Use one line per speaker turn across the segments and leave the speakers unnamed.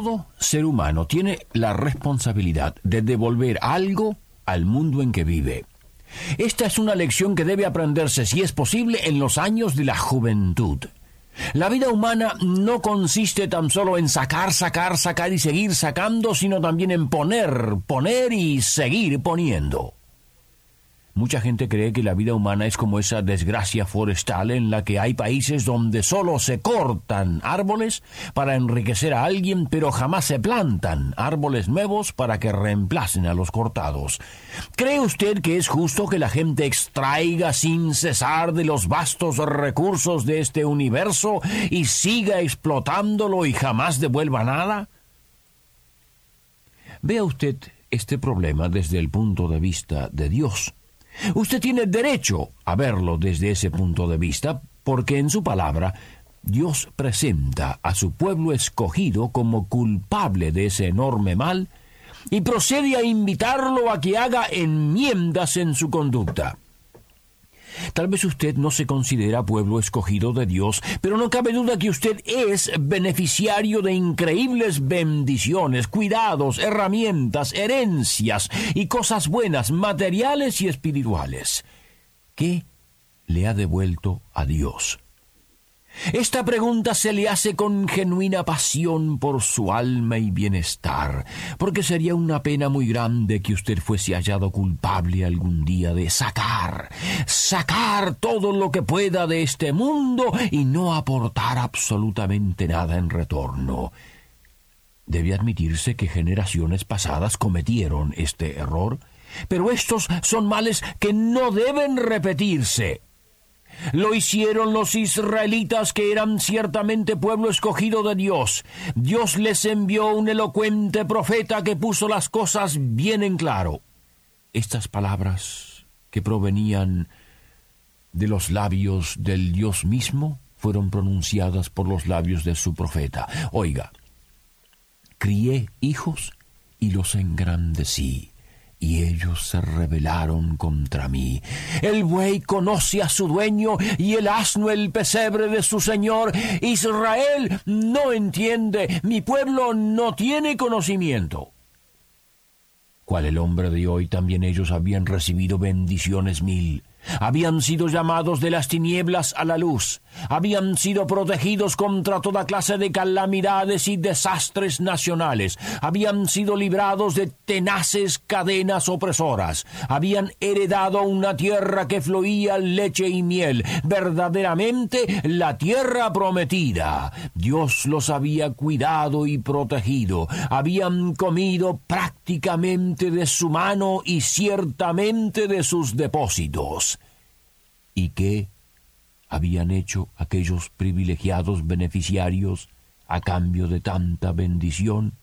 Todo ser humano tiene la responsabilidad de devolver algo al mundo en que vive. Esta es una lección que debe aprenderse, si es posible, en los años de la juventud. La vida humana no consiste tan solo en sacar, sacar, sacar y seguir sacando, sino también en poner, poner y seguir poniendo. Mucha gente cree que la vida humana es como esa desgracia forestal en la que hay países donde solo se cortan árboles para enriquecer a alguien, pero jamás se plantan árboles nuevos para que reemplacen a los cortados. ¿Cree usted que es justo que la gente extraiga sin cesar de los vastos recursos de este universo y siga explotándolo y jamás devuelva nada? Vea usted este problema desde el punto de vista de Dios. Usted tiene derecho a verlo desde ese punto de vista, porque en su palabra Dios presenta a su pueblo escogido como culpable de ese enorme mal y procede a invitarlo a que haga enmiendas en su conducta. Tal vez usted no se considera pueblo escogido de Dios, pero no cabe duda que usted es beneficiario de increíbles bendiciones, cuidados, herramientas, herencias y cosas buenas, materiales y espirituales. ¿Qué le ha devuelto a Dios? Esta pregunta se le hace con genuina pasión por su alma y bienestar, porque sería una pena muy grande que usted fuese hallado culpable algún día de sacar, sacar todo lo que pueda de este mundo y no aportar absolutamente nada en retorno. Debe admitirse que generaciones pasadas cometieron este error, pero estos son males que no deben repetirse. Lo hicieron los israelitas que eran ciertamente pueblo escogido de Dios. Dios les envió un elocuente profeta que puso las cosas bien en claro. Estas palabras que provenían de los labios del Dios mismo fueron pronunciadas por los labios de su profeta. Oiga, crié hijos y los engrandecí y ellos se rebelaron contra mí. El buey conoce a su dueño y el asno el pesebre de su señor. Israel no entiende, mi pueblo no tiene conocimiento. Cual el hombre de hoy también ellos habían recibido bendiciones mil habían sido llamados de las tinieblas a la luz, habían sido protegidos contra toda clase de calamidades y desastres nacionales, habían sido librados de tenaces cadenas opresoras, habían heredado una tierra que fluía leche y miel, verdaderamente la tierra prometida. Dios los había cuidado y protegido, habían comido prácticamente de su mano y ciertamente de sus depósitos y qué habían hecho aquellos privilegiados beneficiarios a cambio de tanta bendición.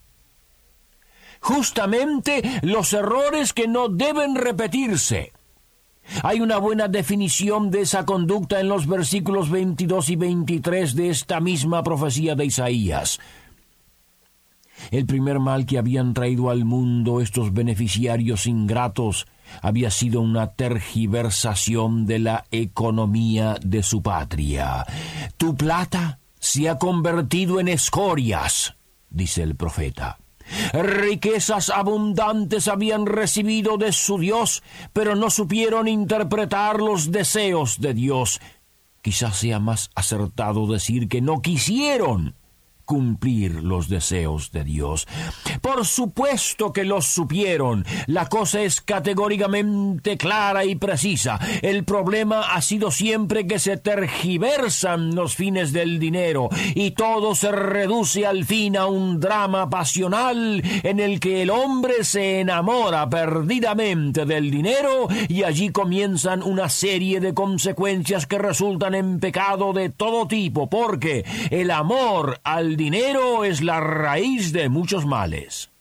Justamente los errores que no deben repetirse. Hay una buena definición de esa conducta en los versículos 22 y 23 de esta misma profecía de Isaías. El primer mal que habían traído al mundo estos beneficiarios ingratos había sido una tergiversación de la economía de su patria. Tu plata se ha convertido en escorias, dice el profeta. Riquezas abundantes habían recibido de su Dios, pero no supieron interpretar los deseos de Dios. Quizás sea más acertado decir que no quisieron cumplir los deseos de Dios. Por supuesto que los supieron. La cosa es categóricamente clara y precisa. El problema ha sido siempre que se tergiversan los fines del dinero y todo se reduce al fin a un drama pasional en el que el hombre se enamora perdidamente del dinero y allí comienzan una serie de consecuencias que resultan en pecado de todo tipo porque el amor al dinero es la raíz de muchos males.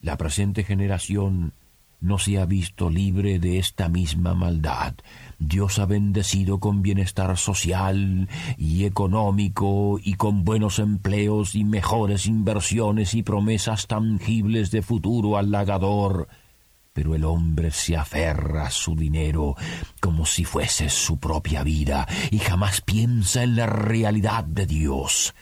La presente generación no se ha visto libre de esta misma maldad. Dios ha bendecido con bienestar social y económico y con buenos empleos y mejores inversiones y promesas tangibles de futuro halagador. Pero el hombre se aferra a su dinero como si fuese su propia vida y jamás piensa en la realidad de Dios.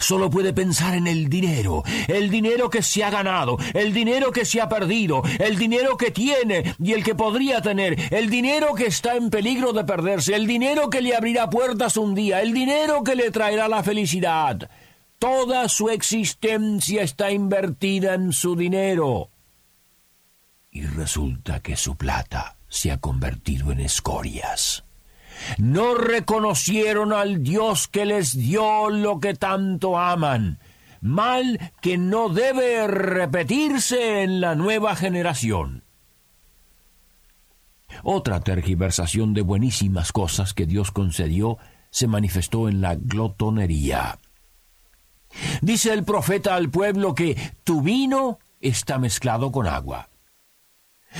Solo puede pensar en el dinero, el dinero que se ha ganado, el dinero que se ha perdido, el dinero que tiene y el que podría tener, el dinero que está en peligro de perderse, el dinero que le abrirá puertas un día, el dinero que le traerá la felicidad. Toda su existencia está invertida en su dinero. Y resulta que su plata se ha convertido en escorias no reconocieron al Dios que les dio lo que tanto aman, mal que no debe repetirse en la nueva generación. Otra tergiversación de buenísimas cosas que Dios concedió se manifestó en la glotonería. Dice el profeta al pueblo que tu vino está mezclado con agua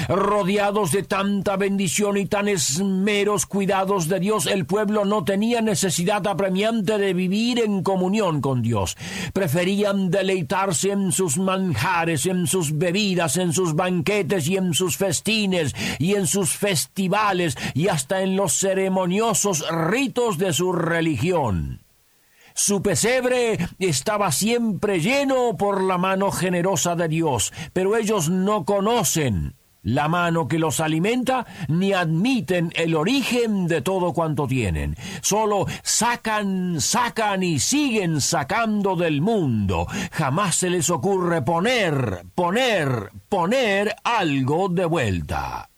Rodeados de tanta bendición y tan esmeros cuidados de Dios, el pueblo no tenía necesidad apremiante de vivir en comunión con Dios. Preferían deleitarse en sus manjares, en sus bebidas, en sus banquetes y en sus festines y en sus festivales y hasta en los ceremoniosos ritos de su religión. Su pesebre estaba siempre lleno por la mano generosa de Dios, pero ellos no conocen la mano que los alimenta, ni admiten el origen de todo cuanto tienen. Solo sacan, sacan y siguen sacando del mundo. Jamás se les ocurre poner, poner, poner algo de vuelta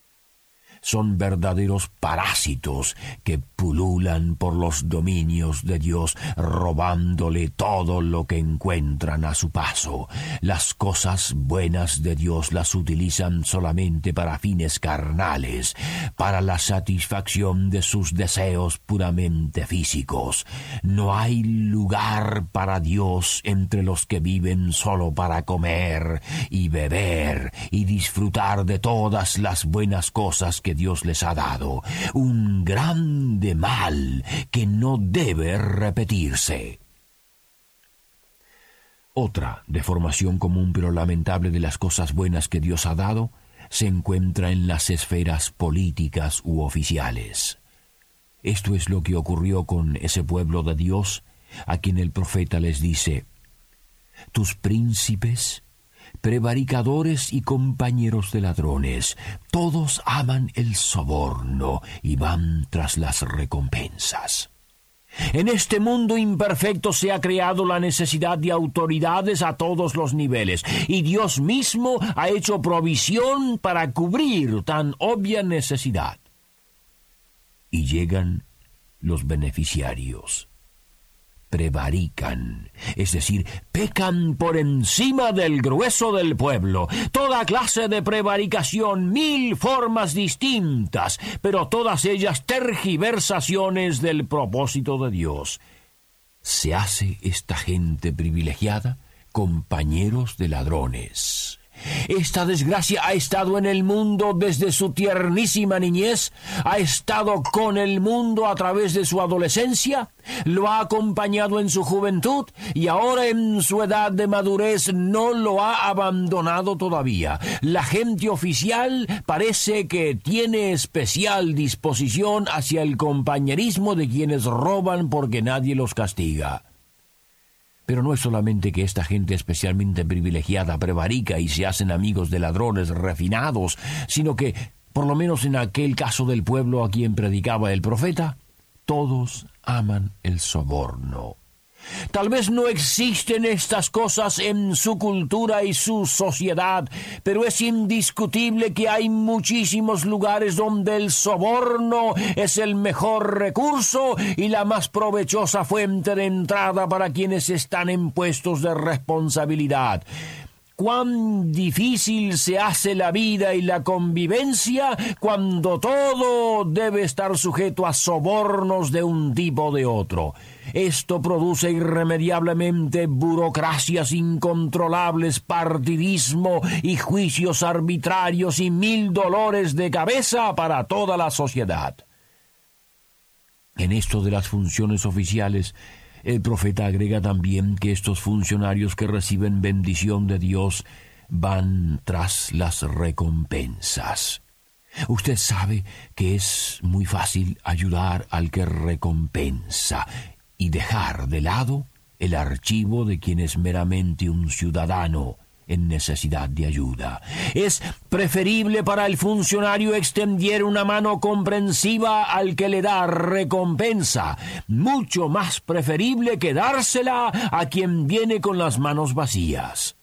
son verdaderos parásitos que pululan por los dominios de Dios, robándole todo lo que encuentran a su paso. Las cosas buenas de Dios las utilizan solamente para fines carnales, para la satisfacción de sus deseos puramente físicos. No hay lugar para Dios entre los que viven solo para comer y beber y disfrutar de todas las buenas cosas Dios les ha dado, un grande mal que no debe repetirse. Otra deformación común pero lamentable de las cosas buenas que Dios ha dado se encuentra en las esferas políticas u oficiales. Esto es lo que ocurrió con ese pueblo de Dios a quien el profeta les dice, Tus príncipes prevaricadores y compañeros de ladrones, todos aman el soborno y van tras las recompensas. En este mundo imperfecto se ha creado la necesidad de autoridades a todos los niveles, y Dios mismo ha hecho provisión para cubrir tan obvia necesidad. Y llegan los beneficiarios prevarican, es decir, pecan por encima del grueso del pueblo. Toda clase de prevaricación, mil formas distintas, pero todas ellas tergiversaciones del propósito de Dios. Se hace esta gente privilegiada compañeros de ladrones. Esta desgracia ha estado en el mundo desde su tiernísima niñez, ha estado con el mundo a través de su adolescencia, lo ha acompañado en su juventud y ahora en su edad de madurez no lo ha abandonado todavía. La gente oficial parece que tiene especial disposición hacia el compañerismo de quienes roban porque nadie los castiga. Pero no es solamente que esta gente especialmente privilegiada prevarica y se hacen amigos de ladrones refinados, sino que, por lo menos en aquel caso del pueblo a quien predicaba el profeta, todos aman el soborno. Tal vez no existen estas cosas en su cultura y su sociedad, pero es indiscutible que hay muchísimos lugares donde el soborno es el mejor recurso y la más provechosa fuente de entrada para quienes están en puestos de responsabilidad. cuán difícil se hace la vida y la convivencia cuando todo debe estar sujeto a sobornos de un tipo o de otro. Esto produce irremediablemente burocracias incontrolables, partidismo y juicios arbitrarios y mil dolores de cabeza para toda la sociedad. En esto de las funciones oficiales, el profeta agrega también que estos funcionarios que reciben bendición de Dios van tras las recompensas. Usted sabe que es muy fácil ayudar al que recompensa y dejar de lado el archivo de quien es meramente un ciudadano en necesidad de ayuda. Es preferible para el funcionario extender una mano comprensiva al que le da recompensa, mucho más preferible que dársela a quien viene con las manos vacías.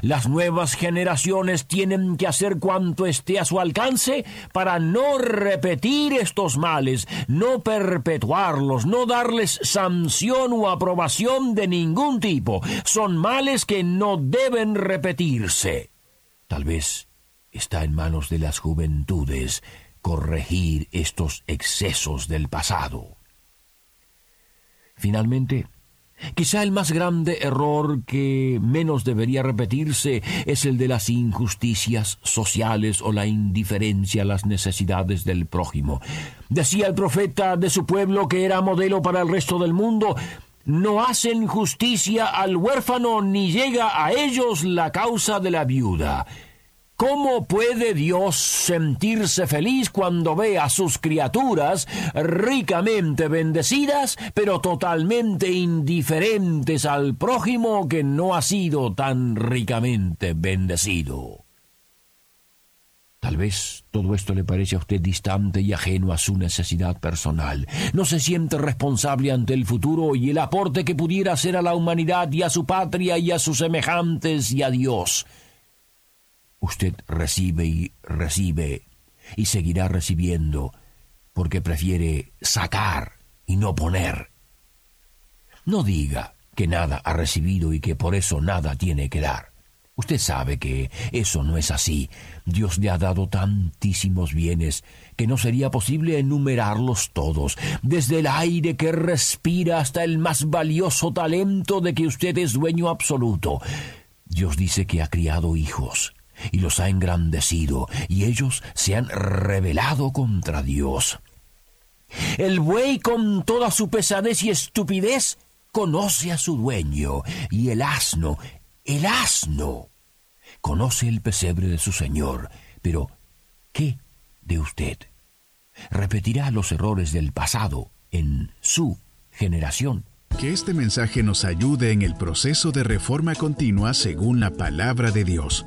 Las nuevas generaciones tienen que hacer cuanto esté a su alcance para no repetir estos males, no perpetuarlos, no darles sanción o aprobación de ningún tipo. Son males que no deben repetirse. Tal vez está en manos de las juventudes corregir estos excesos del pasado. Finalmente, Quizá el más grande error que menos debería repetirse es el de las injusticias sociales o la indiferencia a las necesidades del prójimo. Decía el profeta de su pueblo que era modelo para el resto del mundo, no hacen justicia al huérfano ni llega a ellos la causa de la viuda. ¿Cómo puede Dios sentirse feliz cuando ve a sus criaturas ricamente bendecidas, pero totalmente indiferentes al prójimo que no ha sido tan ricamente bendecido? Tal vez todo esto le parece a usted distante y ajeno a su necesidad personal. No se siente responsable ante el futuro y el aporte que pudiera hacer a la humanidad y a su patria y a sus semejantes y a Dios. Usted recibe y recibe y seguirá recibiendo porque prefiere sacar y no poner. No diga que nada ha recibido y que por eso nada tiene que dar. Usted sabe que eso no es así. Dios le ha dado tantísimos bienes que no sería posible enumerarlos todos, desde el aire que respira hasta el más valioso talento de que usted es dueño absoluto. Dios dice que ha criado hijos, y los ha engrandecido, y ellos se han rebelado contra Dios. El buey con toda su pesadez y estupidez conoce a su dueño, y el asno, el asno, conoce el pesebre de su señor. Pero, ¿qué de usted? ¿Repetirá los errores del pasado en su generación?
Que este mensaje nos ayude en el proceso de reforma continua según la palabra de Dios.